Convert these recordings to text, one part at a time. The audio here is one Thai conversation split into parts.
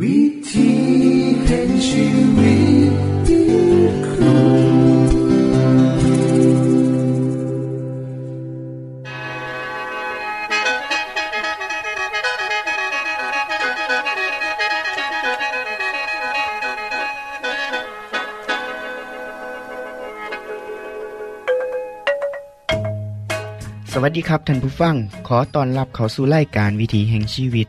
วิธีแห่งชีวิตครูสวัสดีครับท่านผู้ฟัง ขอต้อนรับเข้าสู่รายการวิถีแห่งชีวิต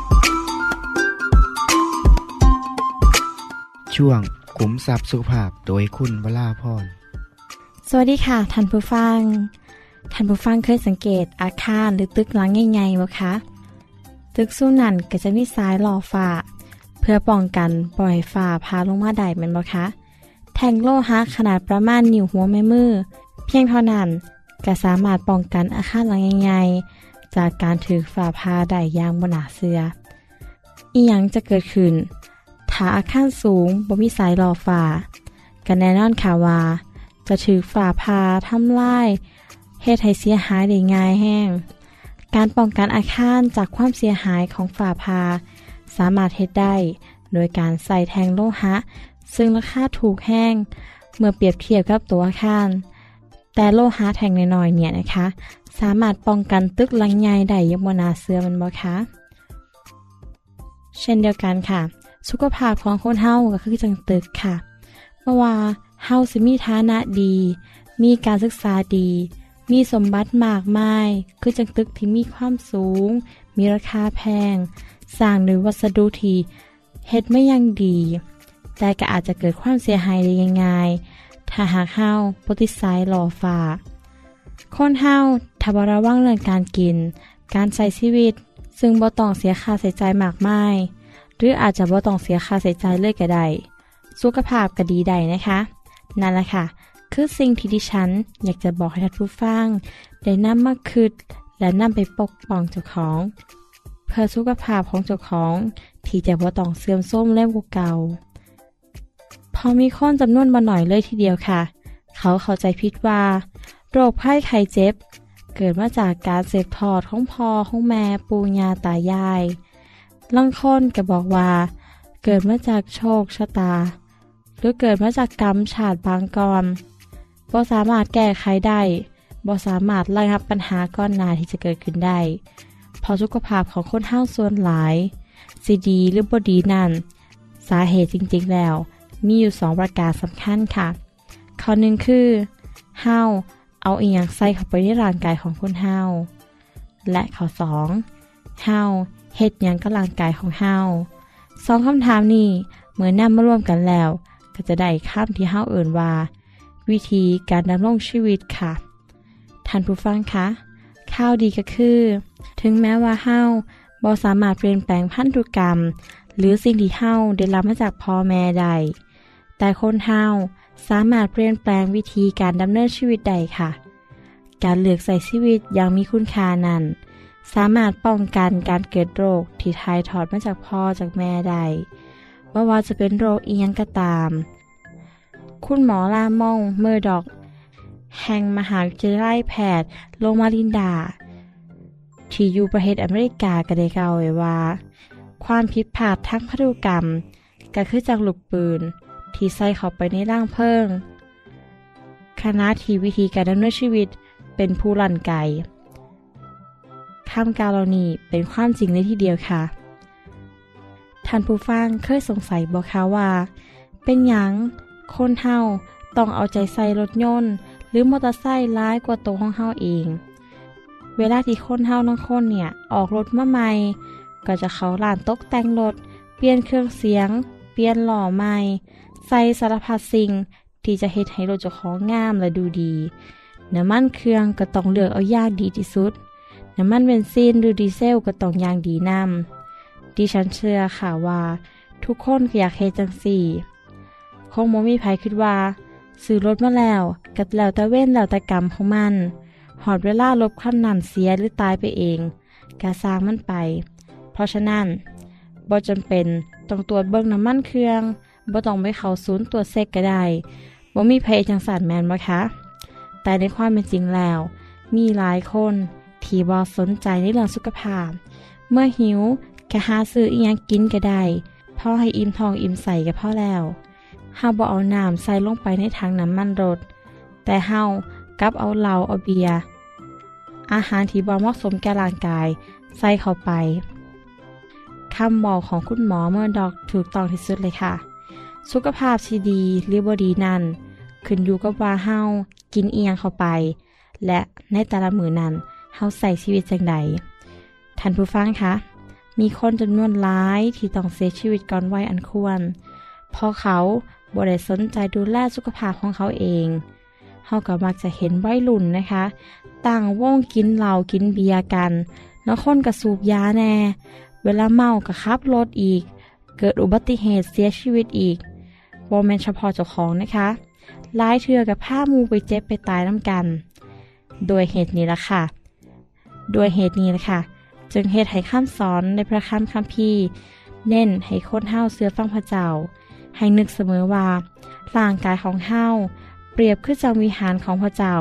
ช่วงขุมทรัพย์สุขภาพโดยคุณวราพรสวัสดีค่ะท่านผู้ฟังท่านผู้ฟังเคยสังเกตอาคารหรือตึกหลังใหญ่ๆไหมคะตึกสู้นั่นก็จะมีสายหล่อฟ้าเพื่อป้องกันปล่อยฟ้าพาลงมาได้แมันบ่คะแทงโลหะขนาดประมาณนิ้วหัวแม่มือ เพียงเท่านั้นก็สามารถป้องกันอาคารหลังใหญ่ๆจากการถือฝ่าพาได้ยางบนหนาเสืออีหยังจะเกิดขึ้นาอาคารสูงบ่มีสายหล่อฟ้าก็แน่นอนค่ะว่า จะถือฝ่าพาทำลายเหตุให้เสียหายได้ง่ายแห้ง การป้องกันอาคารจากความเสียหายของฝ่าพา สามารถเฮ็ดได้ โดยการใส่แทงโลหะ ซึ่งราคาถูกแห้ง เมื่อเปรียบเทียบกับตัวอาคาร แต่โลหะแทงน้อยๆเนี่ยนะคะ สามารถป้องกันตึกหลังใหญ่ได้ยังบนาเสือมันบ่คะเช่นเดียวกันค่ะ สุขภาพของคนเฮาก็คือจังตึกค่ะ เพราะว่าเฮาสิมีฐานะดี มีการศึกษาดี มีสมบัติมากมาย คือจังตึกที่มีความสูง มีราคาแพง สร้างด้วยวัสดุที่เฮ็ดไม่ยังดี แต่ก็อาจจะเกิดความเสียหายได้ง่ายๆถ้าหากเฮาปฏิสายหล่อฟ้าคนเฮาถ้าบระวังเรื่องการกิน การใช้ชีวิต ซึ่งบ่ต้องเสียค่าใช้จ่ายมากมาย หรืออาจจะบ่ต้องเสียค่าใช้จ่ายเลยก็ได้ สุขภาพก็ดีได้นะคะ นั่นแหละค่ะ คือสิ่งที่ดิฉัน อยากจะบอกให้ท่านผู้ฟัง ได้นำมาคิดและนำไปปกป้องเจ้าของ เพื่อสุขภาพของเจ้าของ ที่จะบ่ต้องเสื่อมโทรมเล่มกเก่า พอมีคนจำนวนบ่หน่อยเลยทีเดียวค่ะ เขาเข้าใจผิดว่า โรคไข้ไข้เจ็บ เกิดมาจากการเสพทอดของพ่อของแม่ปูญาตายาย ลางคนก็บอกว่า เกิดมาจากโชคชะตา หรือเกิดมาจากกรรมชาติบางกรบ่สามารถแก้ไขได้บ่สามารถระงับปัญหาก้อนหนาที่จะเกิดขึ้นได้พราะสุขภาพของคนเฮาส่วนหลายสิดีหรือบ่ดีนั่น สาเหตุจริงๆแล้ว มีอยู่สองประการสำคัญค่ะ ข้อหนึ่งคือเฮาเอาอียงใส่เข้าไปในร่างกายของคนเฮาและข้อสองเฮา เฮ็ดยังกับร่างกายของเฮาสองคำถามนี้เมื่อนำมาร่วมกันแล้ว ก็จะได้คำที่เฮาเอ่นว่า วิธีการดำรงชีวิตค่ะท่านผู้ฟังคะข้าวดีก็คือ ถึงแม้ว่าเฮาบ่สามารถเปลี่ยนแปลงพันธุกรรม หรือสิ่งที่เฮาได้รับมาจากพ่อแม่ได้แต่คนเฮาสามารถเปลี่ยนแปลงวิธีการดำเนินชีวิตได้ค่ะ การเลือกใส่ชีวิตอย่างมีคุณค่านั้น สามารถป้องกันการเกิดโรคที่ทายถอดมาจากพ่อจากแม่ได้ว่าว่าจะเป็นโรคอียังก็ตาม คุณหมอลามองเมอร์ดอก แห่งมหาวิทยาลัยแพทย์โลมาลินดา ที่อยู่ประเทศอเมริกาก็ได้กล่าวไว้ว่า ความผิดพลาดทั้งพันธุกรรม ก็คือจากลูกปืน ที่ใส่เข้าไปในร่างเพิ่งคณะที่วิธีการดำเนินชีวิตเป็นผู้ลันไก คำกล่าเหล่านี้เป็นความจริงในที่เดียวค่ะ ท่านผู้ฟังเคยสงสัยบ่คะว่า เป็นหยังคนเฮาต้องเอาใจใส่รถยนต์ หรือมอเตอร์ไซค์ร้ายกว่าตัวของเฮาเอง เวลาที่คนเฮาทั้งคนเนี่ยออกรถมาใหม่ ก็จะเขาร้านตกแต่งรถ เปลี่ยนเครื่องเสียง เปลี่ยนหล่อใหม่ ใส่สารพัดสิ่งที่จะเฮ็ดให้รถเจ้าของงามและดูดีน้ำมันเครื่องก็ต้องเลือกเอาอยางดีที่สุด น้ำมันเบนซินหรือดีเซลก็ต้องอย่างดีนำดิฉันเชื่อค่ะว่า ทุกคนอยากเฮจังสี่คงบ่มีไผคิดว่า ซื้อรถมาแล้วกับแล้วต่เว้นแล้วต่กรรมของมันหอดเวลารถคันนั้นเสียหรือตายไปเองกาสร้างมันไป เพราะฉะนั้นบ่จำเป็นต้องตรวจเบิ่งน้ำมันเครื่องบ่ต้องไปเข้าศูนย์ตรวจเซ็กก็ได้บ่มีภัยจังสันแมนบ่คะแต่ในความเป็นจริงแล้ว มีหลายคน ที่บ่สนใจในเรื่องสุขภาพ เมื่อหิวแค่หาซื้ออีหยังกินก็ได้พ่อให้อิ่มทองอิ่มใส่ก็พอแล้วเฮาบ่เอาน้ำใส่ลงไปในถังน้ำมันรถ แต่เฮากับเอาเหล้าเอาเบียร์อาหารที่บ่เหมาะสมแก่ร่างกายใส่เข้าไปคำบอกของคุณหมอเมื่อดอกถูกต้องที่สุดเลยค่ะ สุขภาพที่ดีหรือบ่ดีนั่น ขึ้นอยู่กับว่าเฮากินเอียงเข้าไป และในแต่ละมือนั้น เฮาใส่ชีวิตจังใดท่านผู้ฟังคะ มีคนจำนวนหลายที่ต้องเสียชีวิตก่อนวัยอันควร เพราะเขาบ่ได้สนใจดูแลสุขภาพของเขาเองเฮาก็มักจะเห็นวัยรุ่นนะคะ ต่างวงกินเหล้ากินเบียร์กันแล้วคนก็สูบยาแน่ เวลาเมาก็ขับรถอีก เกิดอุบัติเหตุเสียชีวิตอีกบ่แม่นเฉพาะเจ้าของนะคะหลายเทือกับผ้ามูไปเจ็บไปตายน้ำกัน โดยเหตุนี้ละค่ะ โดยเหตุนี้ละค่ะจึงเหตุให้ข้ามสอนในพระคัมคัมภีร์เน้นให้คนเฮาเสื้อฟังพระเจ้า ให้นึกเสมอว่าร่างกายของเฮาเปรียบคือจังวิหารของพระเจ้า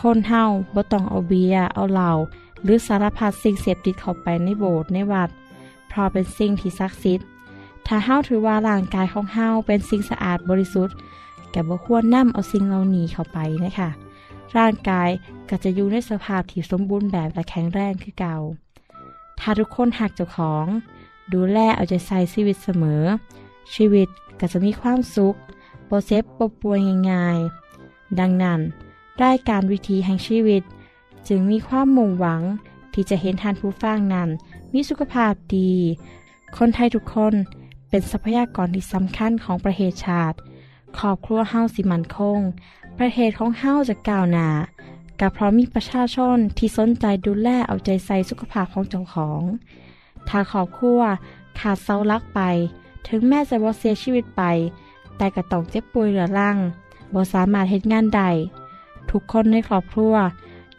คนเฮาบ่ต้องเอาเบียร์เอาเหล้าหรือสารพัดสิ่งเสพติดเข้าไปในโบสถ์ในวัด เพราะเป็นสิ่งที่ศักดิ์สิทธิ์ถ้าเฮาถือว่าร่างกายของเฮาเป็นสิ่งสะอาดบริสุทธิ์แก็บ่ควรนำเอาสิ่งเหล่านี้เข้าไปนะคะร่างกาย ก็จะอยู่ในสภาพที่สมบูรณ์แบบและแข็งแรงคือเก่า ถ้าทุกคนหักเจ้าของ ดูแลเอาใจใส่ชีวิตเสมอ ชีวิตก็จะมีความสุขโปรเซฟปป่วยง่ายๆ ดังนั้นรายการวิธีแห่งชีวิต จึงมีความมุ่งหวังที่จะเห็นทานผู้ฟังนั้น มีสุขภาพดี คนไทยทุกคนเป็นทรัพยากรที่สำคัญของประเทศชาติ ครอบครัวเฮ้าสิมันคง ประเทศของเฮ้าจะก้าวหน้า กับเพราะมีประชาชนที่สนใจดูแลเอาใจใส่สุขภาพของเจ้าของ ถ้าครอบครัวขาดเสาลักไป ถึงแม้จะบ่เสียชีวิตไป แต่ก็ต้องเจ็บป่วยเหลือร่างบ่สามารถเฮ็ดงานใด ทุกคนในครอบครัว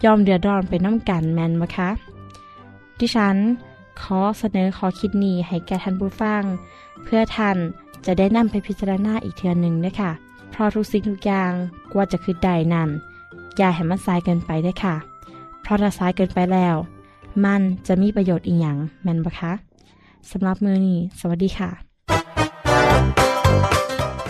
ยอมเดือดร้อนไปน้ำกันแมนมะคะ ดิฉัน ขอเสนอขอคิดนี้ให้แก่ท่านผู้ฟัง เพื่อท่านจะได้นำไปพิจารณาอีกเทือนหนึ่งนะคะเพราะทุกสิ่งทุกอย่างกว่าจะคือใดนั้น อย่าให้มันสายเกินไปได้อค่ะ เพราะถ้าสายเกินไปแล้ว มันจะมีประโยชน์อีกอย่างแม่นปะคะสำหรับมือนี้ สวัสดีค่ะ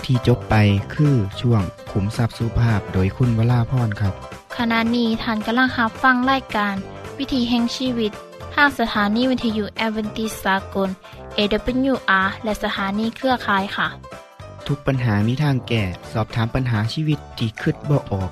ที่จบไปคือช่วงขุมทรัพย์สุภาพโดยคุณวราพรครับ ขณะนี้ท่านกำลังรับฟังรายการ วิถีแห่งชีวิตทางสถานีวิทยุแอเวนติสากล AWR และสถานีเครือข่ายค่ะ ทุกปัญหามีทางแก้สอบถามปัญหาชีวิตที่คืดบ่ออก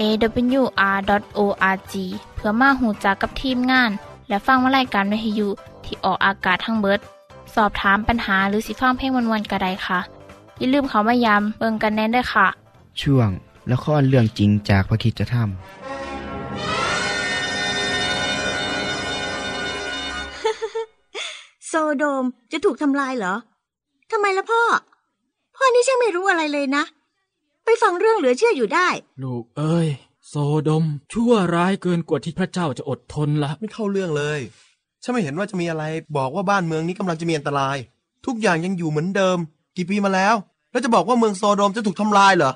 awr.org เพื่อมาหูจักกับทีมงาน และฟังวารายการวิทยุที่ออกอากาศทั้งเบิด สอบถามปัญหาหรือสิฟังเพลงวันๆกระไดค่ะ อย่าลืมเขามายามเบิงกันแน่นด้วยค่ะ ช่วงละครเรื่องจริงจากพระคิดจะทโซโดมจะถูกทำลายเหรอทำไมล่ะพ่อ พ่อนี่ช่างไม่รู้อะไรเลยนะ ไปฟังเรื่องเหลือเชื่ออยู่ได้ ลูกเอ้ย โซดม ชั่วร้ายเกินกว่าที่พระเจ้าจะอดทนละไม่เข้าเรื่องเลยฉันไม่เห็นว่าจะมีอะไรบอกว่าบ้านเมืองนี้กำลังจะมีอันตราย ทุกอย่างยังอยู่เหมือนเดิม กี่ปีมาแล้ว แล้วจะบอกว่าเมืองโซโดมจะถูกทำลายเหรอ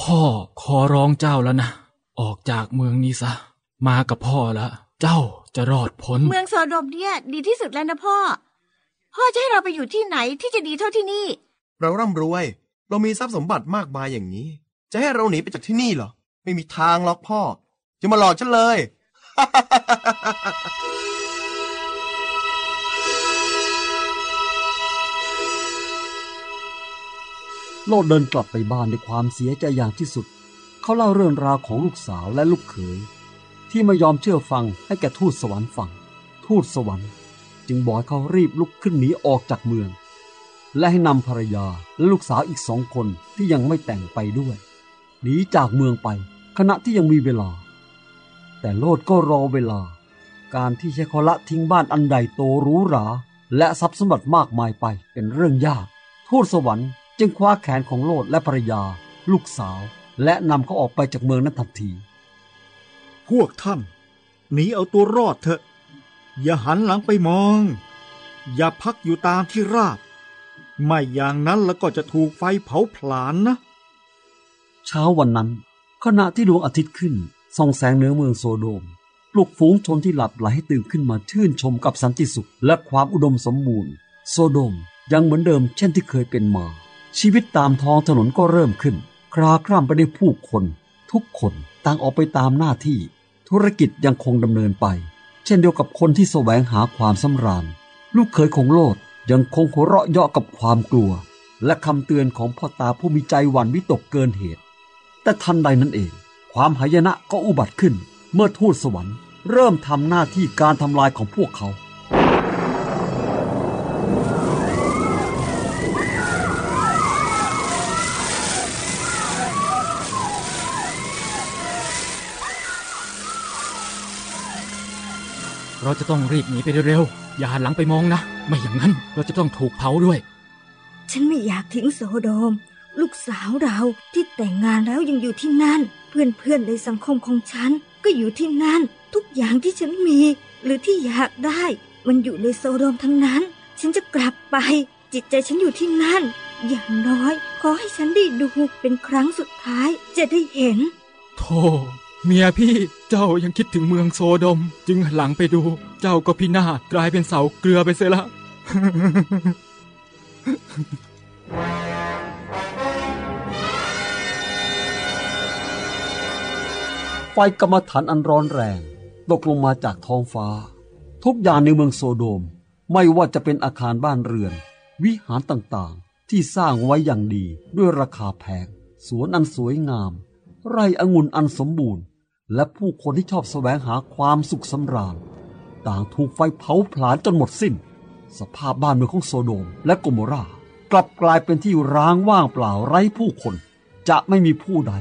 พ่อขอร้องเจ้าแล้วนะ ออกจากเมืองนี้ซะ มากับพ่อแล้วเจ้าจะรอดพ้น เมืองโซโดมเนี่ย ดีที่สุดแล้วนะพ่อ พ่อจะให้เราไปอยู่ที่ไหนที่จะดีเท่าที่นี่ เราร่ำรวย เรามีทรัพย์สมบัติมากมายอย่างนี้ จะให้เราหนีไปจากที่นี่เหรอ ไม่มีทางหรอกพ่อ จะมาหลอกฉันเลย โลดเดินกลับไปบ้านด้วยความเสียใจอย่างที่สุด เขาเล่าเรื่องราวของลูกสาวและลูกเขย ที่ไม่ยอมเชื่อฟังให้แก่ทูตสวรรค์ฟัง ทูตสวรรค์ จึงบอกเขารีบลุกขึ้นหนีออกจากเมือง และให้นำภรรยาและลูกสาวอีกสองคนที่ยังไม่แต่งไปด้วยหนีจากเมืองไปขณะที่ยังมีเวลา แต่โลดก็รอเวลา การที่ใช้เขาละทิ้งบ้านอันใดโตหรูหรา และทรัพย์สมบัติมากมายไปเป็นเรื่องยาก ทูตสวรรค์จึงคว้าแขนของโลดและภรรยา ลูกสาว และนำเขาออกไปจากเมืองนั้นทันที พวกท่านหนีเอาตัวรอดเถอะ อย่าหันหลังไปมอง อย่าพักอยู่ตามที่ราบ ไม่อย่างนั้นแล้วก็จะถูกไฟเผาผลาญนะเช้าวันนั้น ขณะที่ดวงอาทิตย์ขึ้นส่องแสงเหนือเมืองโซโดมปลุกฝูงชนที่หลับไหลให้ตื่นขึ้นมาชื่นชมกับสันติสุข และความอุดมสมบูรณ์ โซโดมยังเหมือนเดิมเช่นที่เคยเป็นมา ชีวิตตามท้องถนนก็เริ่มขึ้นคราคร่ำไปด้วยผู้คน ทุกคนต่างออกไปตามหน้าที่ ธุรกิจยังคงดำเนินไป เช่นเดียวกับคนที่แสวงหาความสำราญ ลูกเขยของโลด ยังคงหัวเราะเยาะกับความกลัว และคำเตือนของพ่อตาผู้มีใจหวั่นวิตกเกินเหตุ แต่ทันใดนั้นเอง ความหายนะก็อุบัติขึ้น เมื่อทูตสวรรค์ เริ่มทำหน้าที่การทำลายของพวกเขา เราจะต้องรีบหนีไปเร็วๆ อย่าหันหลังไปมองนะ ไม่อย่างนั้นเราจะต้องถูกเผาด้วย ฉันไม่อยากทิ้งโสโดม ลูกสาวเราที่แต่งงานแล้วยังอยู่ที่นั่น เพื่อนๆในสังคมของฉันก็อยู่ที่นั่น ทุกอย่างที่ฉันมี หรือที่อยากได้ มันอยู่ในโซโดมทั้งนั้น ฉันจะกลับไป จิตใจฉันอยู่ที่นั่น อย่างน้อย ขอให้ฉันได้ดูเป็นครั้งสุดท้ายจะได้เห็น โธ่ เมียพี่เจ้ายังคิดถึงเมืองโซโดม จึงหันหลังไปดู เจ้าก็พินาศกลายเป็นเสาเกลือไปเสียละ ไฟกรรมฐานอันร้อนแรงตกลงมาจากท้องฟ้า ทุกอย่างในเมืองโซโดม ไม่ว่าจะเป็นอาคารบ้านเรือน วิหารต่างๆ ที่สร้างไว้อย่างดีด้วยราคาแพง สวนอันสวยงาม ไร่องุ่นอันสมบูรณ์ และผู้คนที่ชอบแสวงหาความสุขสำราญ ต่างถูกไฟเผาผลาญจนหมดสิ้น สภาพบ้านเมืองของโซโดมและโกโมรากลับกลายเป็นที่ร้างว่างเปล่าไร้ผู้คน จะไม่มีผู้ใด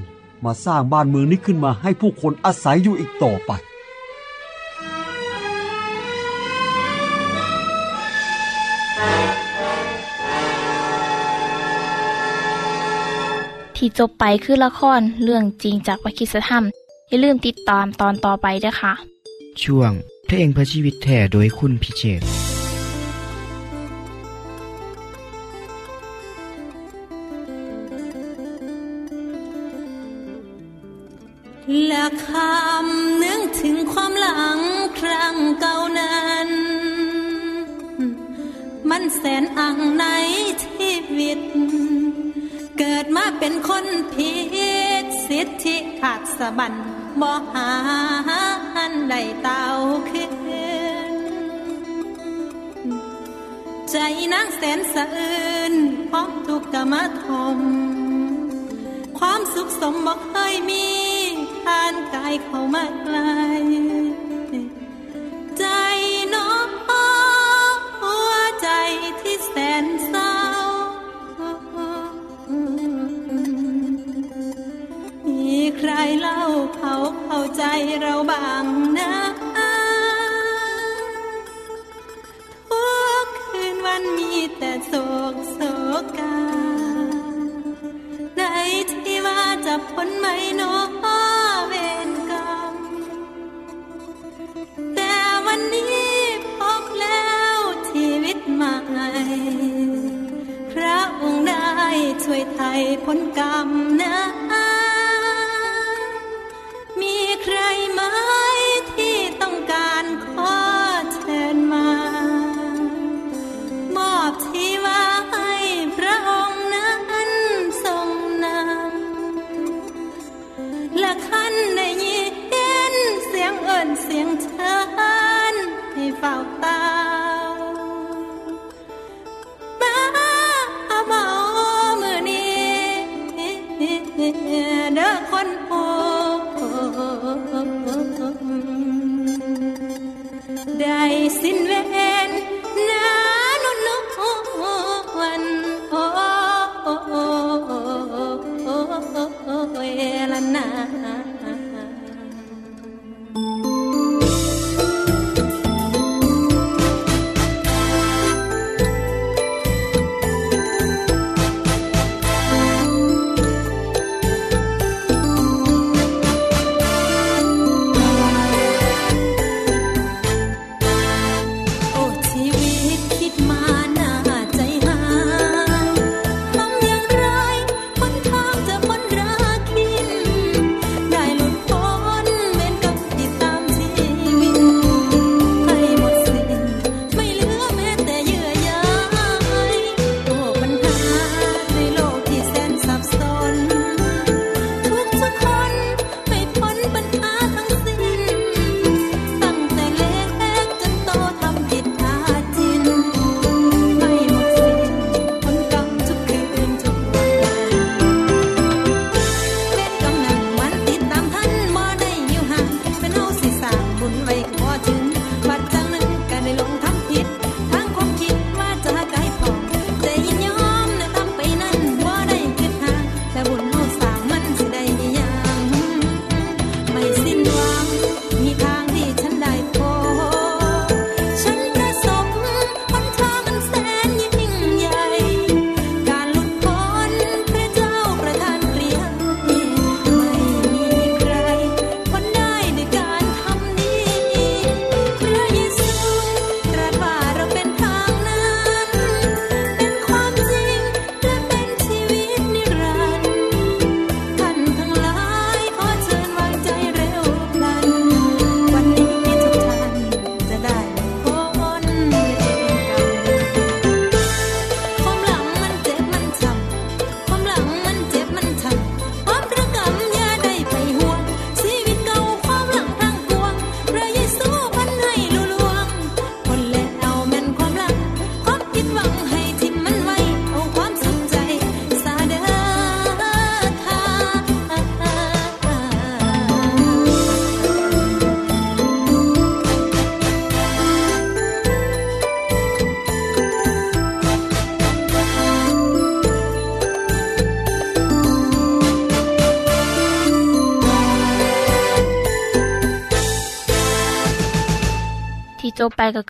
มาสร้างบ้านเมืองนี้ขึ้นมาให้ผู้คนอาศัยอยู่อีกต่อไปที่จบไปคือละครเรื่องจริงจากวิคิสธรรม อย่าลืมติดตามตอนต่อไปด้วยค่ะ ช่วงเพลงเพื่อชีวิตแท่โดยคุณพิเชษและคำนึกถึงความหลังครั้งเก่านั้น มันแสนอังในชีวิต เกิดมาเป็นคนผิดสิทธิขาดสะบัน บ่หาอันใดเต้าขึ้น ใจนางแสนสะอื้นพร้อมทุกกรรมทม ความสุขสมบอกเคยมีผ่านกายเข้ามาไกลใจน้องหัวใจที่แสนเศร้ามีใครเล่า เข้าใจเราบางนะทุกคืนวันมีแต่โศกโศกกาในที่ว่าจะพ้นไหมนกเวนกรรมแต่วันนี้พบแล้วชีวิตใหม่พระองค์ได้ช่วยไทยพ้นกรรมนะ ล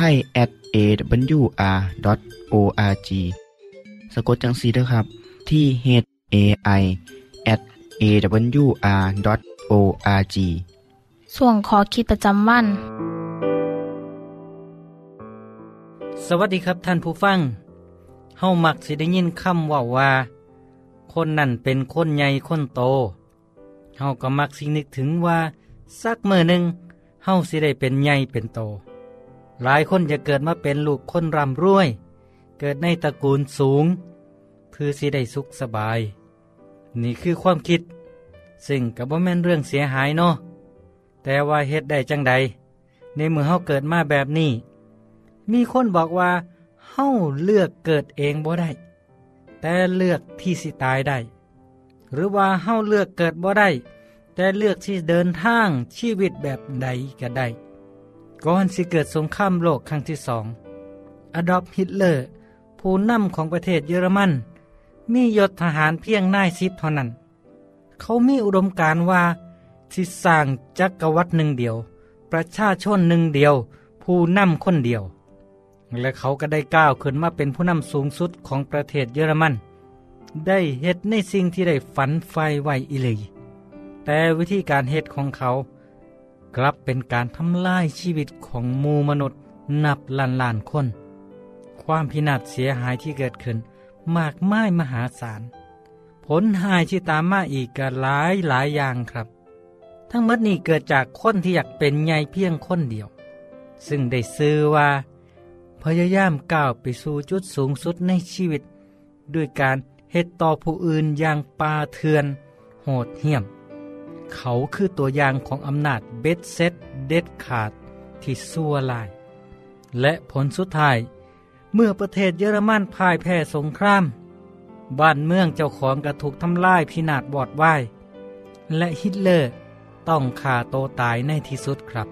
ไทย at awr.org สะกดจังสีด้วยครับ ที่ h a i at awr.org ส่วนขอคิดประจำวัน สวัสดีครับท่านผู้ฟัง เฮามักสิได้ยินคำว่าว่า คนนั่นเป็นคนใหญ่คนโต เฮาก็มักสินึกถึงว่าสักมื้อหนึ่งเฮาสิได้เป็นใหญ่เป็นโต หลายคนจะเกิดมาเป็นลูกคนร่ำรวย เกิดในตระกูลสูง เพื่อสิได้สุขสบาย นี่คือความคิด ซึ่งก็บ่แม่นเรื่องเสียหายเนาะแต่ว่าเฮ็ดได้จังใด ในเมื่อเฮาเกิดมาแบบนี้ มีคนบอกว่าเฮาเลือกเกิดเองบ่ได้ แต่เลือกที่สิตายได้ หรือว่าเฮาเลือกเกิดบ่ได้ แต่เลือกที่เดินทางชีวิตแบบใดก็ได้ ก่อนสิเกิดสงครามโลกครั้งที่สองอดอล์ฟฮิตเลอร์ ผู้นำของประเทศเยอรมัน มียศทหารเพียงนายสิบเท่านั้น เขามีอุดมการว่าสิสร้างจักรวรรดิหนึ่งเดียว ประชาชนหนึ่งเดียว ผู้นำคนเดียว และเขาก็ได้ก้าวขึ้นมาเป็นผู้นำสูงสุดของประเทศเยอรมัน ได้เฮ็ดในสิ่งที่ได้ฝันไฟไว้อิเลยแต่วิธีการเฮ็ดของเขา กลับเป็นการทำลายชีวิตของมูมนุษย์นับล้านล้านคน ความพินาศเสียหายที่เกิดขึ้น มากมายมหาศาล ผลหายที่ตามมาอีกก็หลายหลายอย่างครับ ทั้งหมดนี้เกิดจากคนที่อยากเป็นใหญ่เพียงคนเดียว ซึ่งได้ชื่อว่า พยายามก้าวไปสู่จุดสูงสุดในชีวิต ด้วยการเฮ็ดต่อผู้อื่นอย่างป่าเถื่อน โหดเหี้ยม เขาคือตัวอย่างของอำนาจเบ็ดเสร็จเด็ดขาดที่ชั่วร้าย และผลสุดท้าย เมื่อประเทศเยอรมันพ่ายแพ้สงคราม บ้านเมืองเจ้าของกะถูกทำลายพินาศวอดวายและฮิตเลอร์ต้องฆ่าโตตายในที่สุดครับ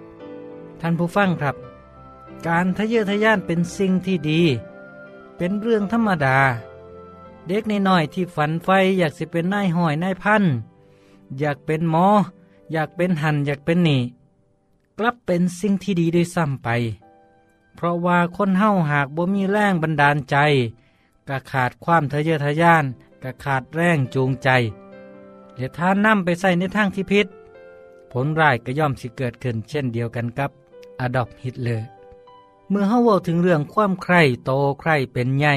ท่านผู้ฟังครับ การทะเยอทะยานเป็นสิ่งที่ดี เป็นเรื่องธรรมดา เด็กในน้อยที่ฝันไฟอยากสิเป็นนายหอยนายพัน อยากเป็นหมอ อยากเป็นหันอยากเป็นหนีกลับเป็นสิ่งที่ดีด้วยซ้ำไป เพราะว่าคนเฮาหากบ่มีแรงบันดาลใจก็ขาดความทะเยอทะยานก็ขาดแรงจูงใจและถ้านนำไปใส่ในทางที่ผิดผลร้ายก็ย่อมสิเกิดขึ้นเช่นเดียวกันกับอดอล์ฟฮิตเลอร์เมื่อเฮาเว้าถึงเรื่องความใคร่โตใคร่เป็นใหญ่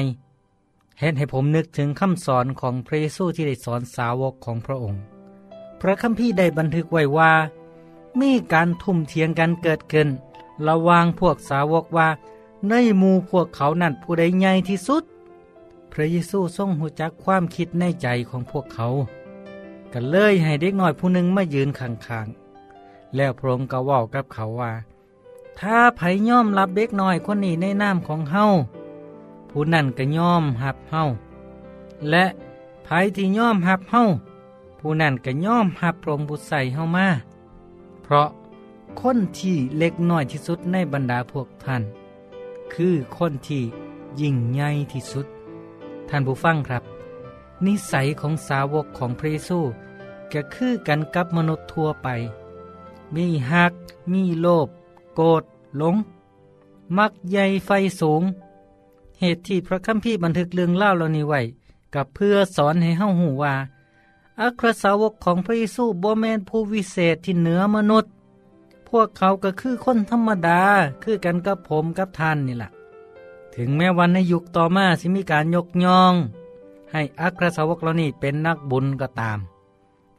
เฮ็ดให้ผมนึกถึงคำสอนของพระเยซูที่ได้สอนสาวกของพระองค์ พระคัมภีร์ได้บันทึกไว้ว่า มีการทุ่มเทียงกันเกิดขึ้น ระวางพวกสาวกว่า ในหมู่พวกเขานั้นผู้ใดใหญ่ที่สุด พระเยซูทรงหูจักความคิดในใจของพวกเขาก็เลยให้เด็กน้อยผู้หนึ่งมายืนข้างๆ แล้วพระองค์ก็ว้ากับเขาว่า ถ้าไผย่อมรับเด็กน้อยคนนี้ในนามของเฮาผู้นั้นก็ย่อมหับเฮาและไผที่ย่อมหับเฮา ผู้นั้นก็ย่อมหับพระองค์ผู้ใส่เฮามาเพราะคนที่เล็กน้อยที่สุดในบรรดาพวกท่าน คือคนที่ยิ่งใหญ่ที่สุด ท่านผู้ฟังครับ นิสัยของสาวกของพระเยซูก็คือกันกับมนุษย์ทั่วไป มีหัก มีโลภโกรธหลง มักใหญ่ไฟสูง เหตุที่พระคัมภีร์บันทึกเรื่องเล่าเหล่านี้ไว้กับเพื่อสอนให้เฮาหูว่า อัครสาวกของพระเยซูบ่แมนผู้วิเศษที่เหนือมนุษย์ พวกเขาก็คือคนธรรมดาคือกันกับผมกับท่านนี่แหละถึงแม้วันในยุคต่อมาสิมีการยกย่อง ให้อัครสาวกเหล่านี้เป็นนักบุญก็ตาม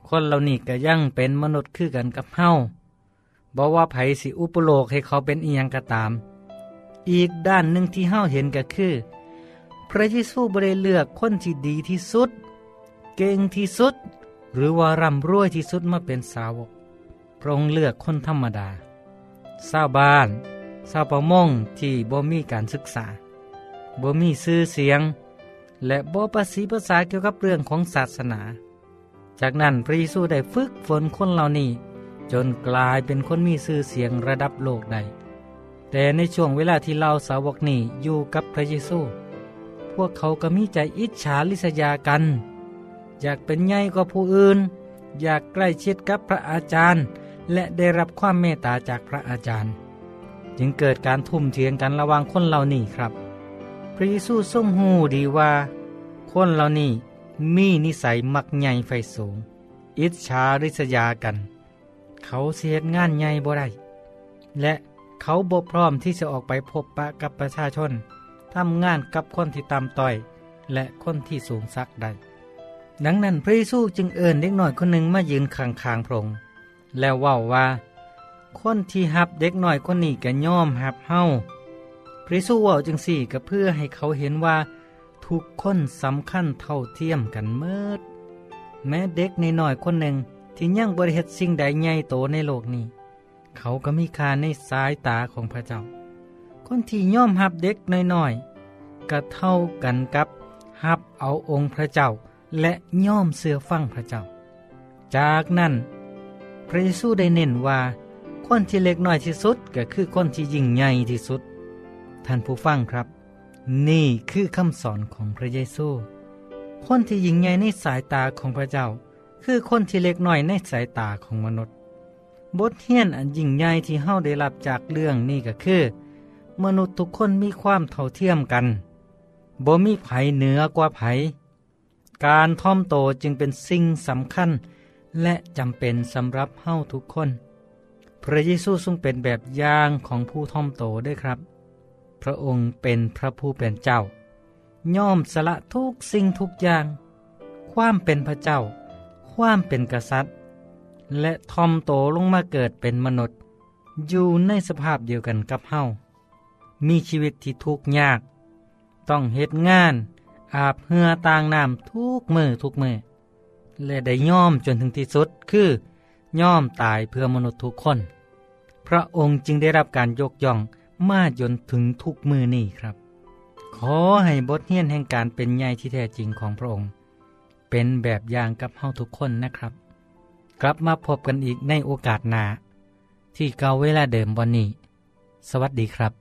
คนเหล่านี้ก็ยังเป็นมนุษย์คือกันกับเฮาบอกว่าไผสิอุปโลกให้เขาเป็นอียังก็ตาม อีกด้านหนึ่งที่เฮาเห็นก็คือ พระเยซูบริเลือกคนที่ดีที่สุด เก่งที่สุด หรือว่าร่ำรวยที่สุดมาเป็นสาวก พระองค์เลือกคนธรรมดาชาวบ้านชาวประมงที่บ่มีการศึกษาบ่มีชื่อเสียง และบ่ประสีภาษาเกี่ยวกับเรื่องของศาสนา จากนั้นพระเยซูได้ฝึกฝนคนเหล่านี้จนกลายเป็นคนมีชื่อเสียงระดับโลกได้แต่ในช่วงเวลาที่เราสาวกนี้อยู่กับพระเยซู พวกเขาก็มีใจอิจฉาลิษยากัน อยากเป็นใหญ่กว่าผู้อื่น อยากใกล้ชิดกับพระอาจารย์ และได้รับความเมตตาจากพระอาจารย์ จึงเกิดการทุ่มเทียงกันระหว่างคนเหล่านี้ครับ พระเยซูทรงหูดีว่า คนเหล่านี้มีนิสัยมักใหญ่ไฟสูง อิจฉาริษยากัน เขาเสียงานใหญ่บ่ได้และเขาบ่พร้อมที่จะออกไปพบปะกับประชาชนทำงานกับคนที่ต่ำต้อย และคนที่สูงสักได้ ดังนั้นพระเยซูจึงเอิญเด็กน้อยคนหนึ่งมายืนข้างๆพระองค์แล้วว่าว่า คนที่หับเด็กน้อยคนนี้ก็ย่อมหับเฮาพระเยซูว่าจึงสี่ก็เพื่อให้เขาเห็นว่า ทุกคนสำคัญเท่าเทียมกันเมิด แม้เด็กในน้อยคนหนึ่งที่ยังบริเหตุสิ่งใดใหญ่โตในโลกนี้ เขาก็มีค่าในสายตาของพระเจ้า คนที่ย่อมหับเด็กน้อยๆก็เท่ากันกับหับเอาองค์พระเจ้า และย่อมเสือฟังพระเจ้า จากนั้นพระเยซูได้เน้นว่า คนที่เล็กน้อยที่สุดก็คือคนที่ยิ่งใหญ่ที่สุด ท่านผู้ฟังครับ นี่คือคำสอนของพระเยซู คนที่ยิ่งใหญ่ในสายตาของพระเจ้า คือคนที่เล็กน้อยในสายตาของมนุษย์ บทเรียนอันยิ่งใหญ่ที่เฮาได้รับจากเรื่องนี้ก็คือ มนุษย์ทุกคนมีความเท่าเทียมกันบ่มีไผเหนือกว่าไผ การท่อมโตจึงเป็นสิ่งสำคัญ และจำเป็นสำหรับเฮาทุกคน พระเยซูทรงเป็นแบบอย่างของผู้ท่อมโตด้วยครับ พระองค์เป็นพระผู้เป็นเจ้า ย่อมสละทุกสิ่งทุกอย่าง ความเป็นพระเจ้า ความเป็นกษัตริย์ และทอมโตลงมาเกิดเป็นมนุษย์ อยู่ในสภาพเดียวกันกับเฮามีชีวิตที่ทุกข์ยาก ต้องเฮ็ดงาน อาบเหือต่างน้ำทุกมือทุกมือและได้ย่อมจนถึงที่สุดคือย่อมตายเพื่อมนุษย์ทุกคน พระองค์จึงได้รับการยกย่องมาจนถึงทุกมือนี่ครับ ขอให้บทเรียนแห่งการเป็นใหญ่ที่แท้จริงของพระองค์ เป็นแบบอย่างกับเฮาทุกคนนะครับ กลับมาพบกันอีกในโอกาสหน้าที่เก่าเวลาเดิมวันนี้ สวัสดีครับ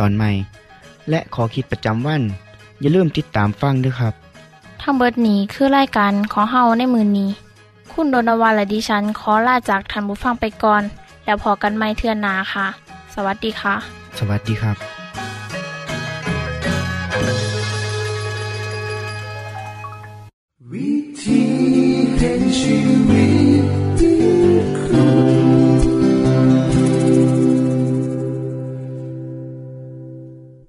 ตอนใหม่ และขอคิดประจำวัน อย่าลืมติดตามฟังด้วยครับ ทั้งเบิดนี้คือรายการขอเฮาในมือนนี้ คุณโดนวานและดิฉันขอลาจากทันบุฟังไปก่อน แล้วพอกันไม่เทื่อนนาค่ะ สวัสดีค่ะ สวัสดีครับวิธีแห่งชีวิต